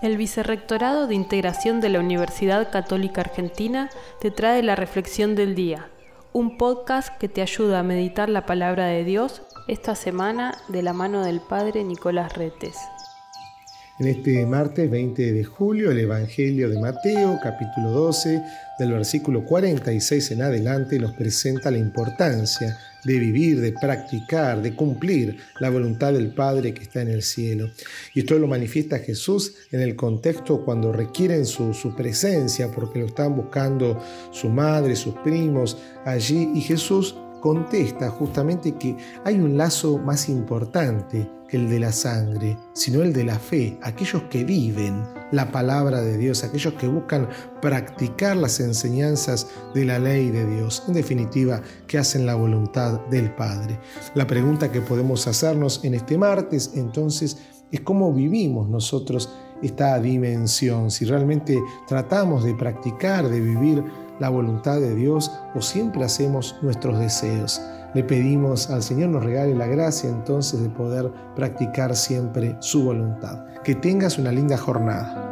El Vicerrectorado de Integración de la Universidad Católica Argentina te trae la Reflexión del Día, un podcast que te ayuda a meditar la palabra de Dios esta semana de la mano del Padre Nicolás Retes. En este martes 20 de julio, el Evangelio de Mateo, capítulo 12, del versículo 46 en adelante, nos presenta la importancia de vivir, de practicar, de cumplir la voluntad del Padre que está en el cielo. Y esto lo manifiesta Jesús en el contexto cuando requieren su, presencia, porque lo están buscando su madre, sus primos allí, y Jesús contesta justamente que hay un lazo más importante que el de la sangre, sino el de la fe, aquellos que viven la palabra de Dios, aquellos que buscan practicar las enseñanzas de la ley de Dios, en definitiva, que hacen la voluntad del Padre. La pregunta que podemos hacernos en este martes entonces es cómo vivimos nosotros esta dimensión, si realmente tratamos de practicar, de vivir la voluntad de Dios o siempre hacemos nuestros deseos. Le pedimos al Señor nos regale la gracia entonces de poder practicar siempre su voluntad. Que tengas una linda jornada.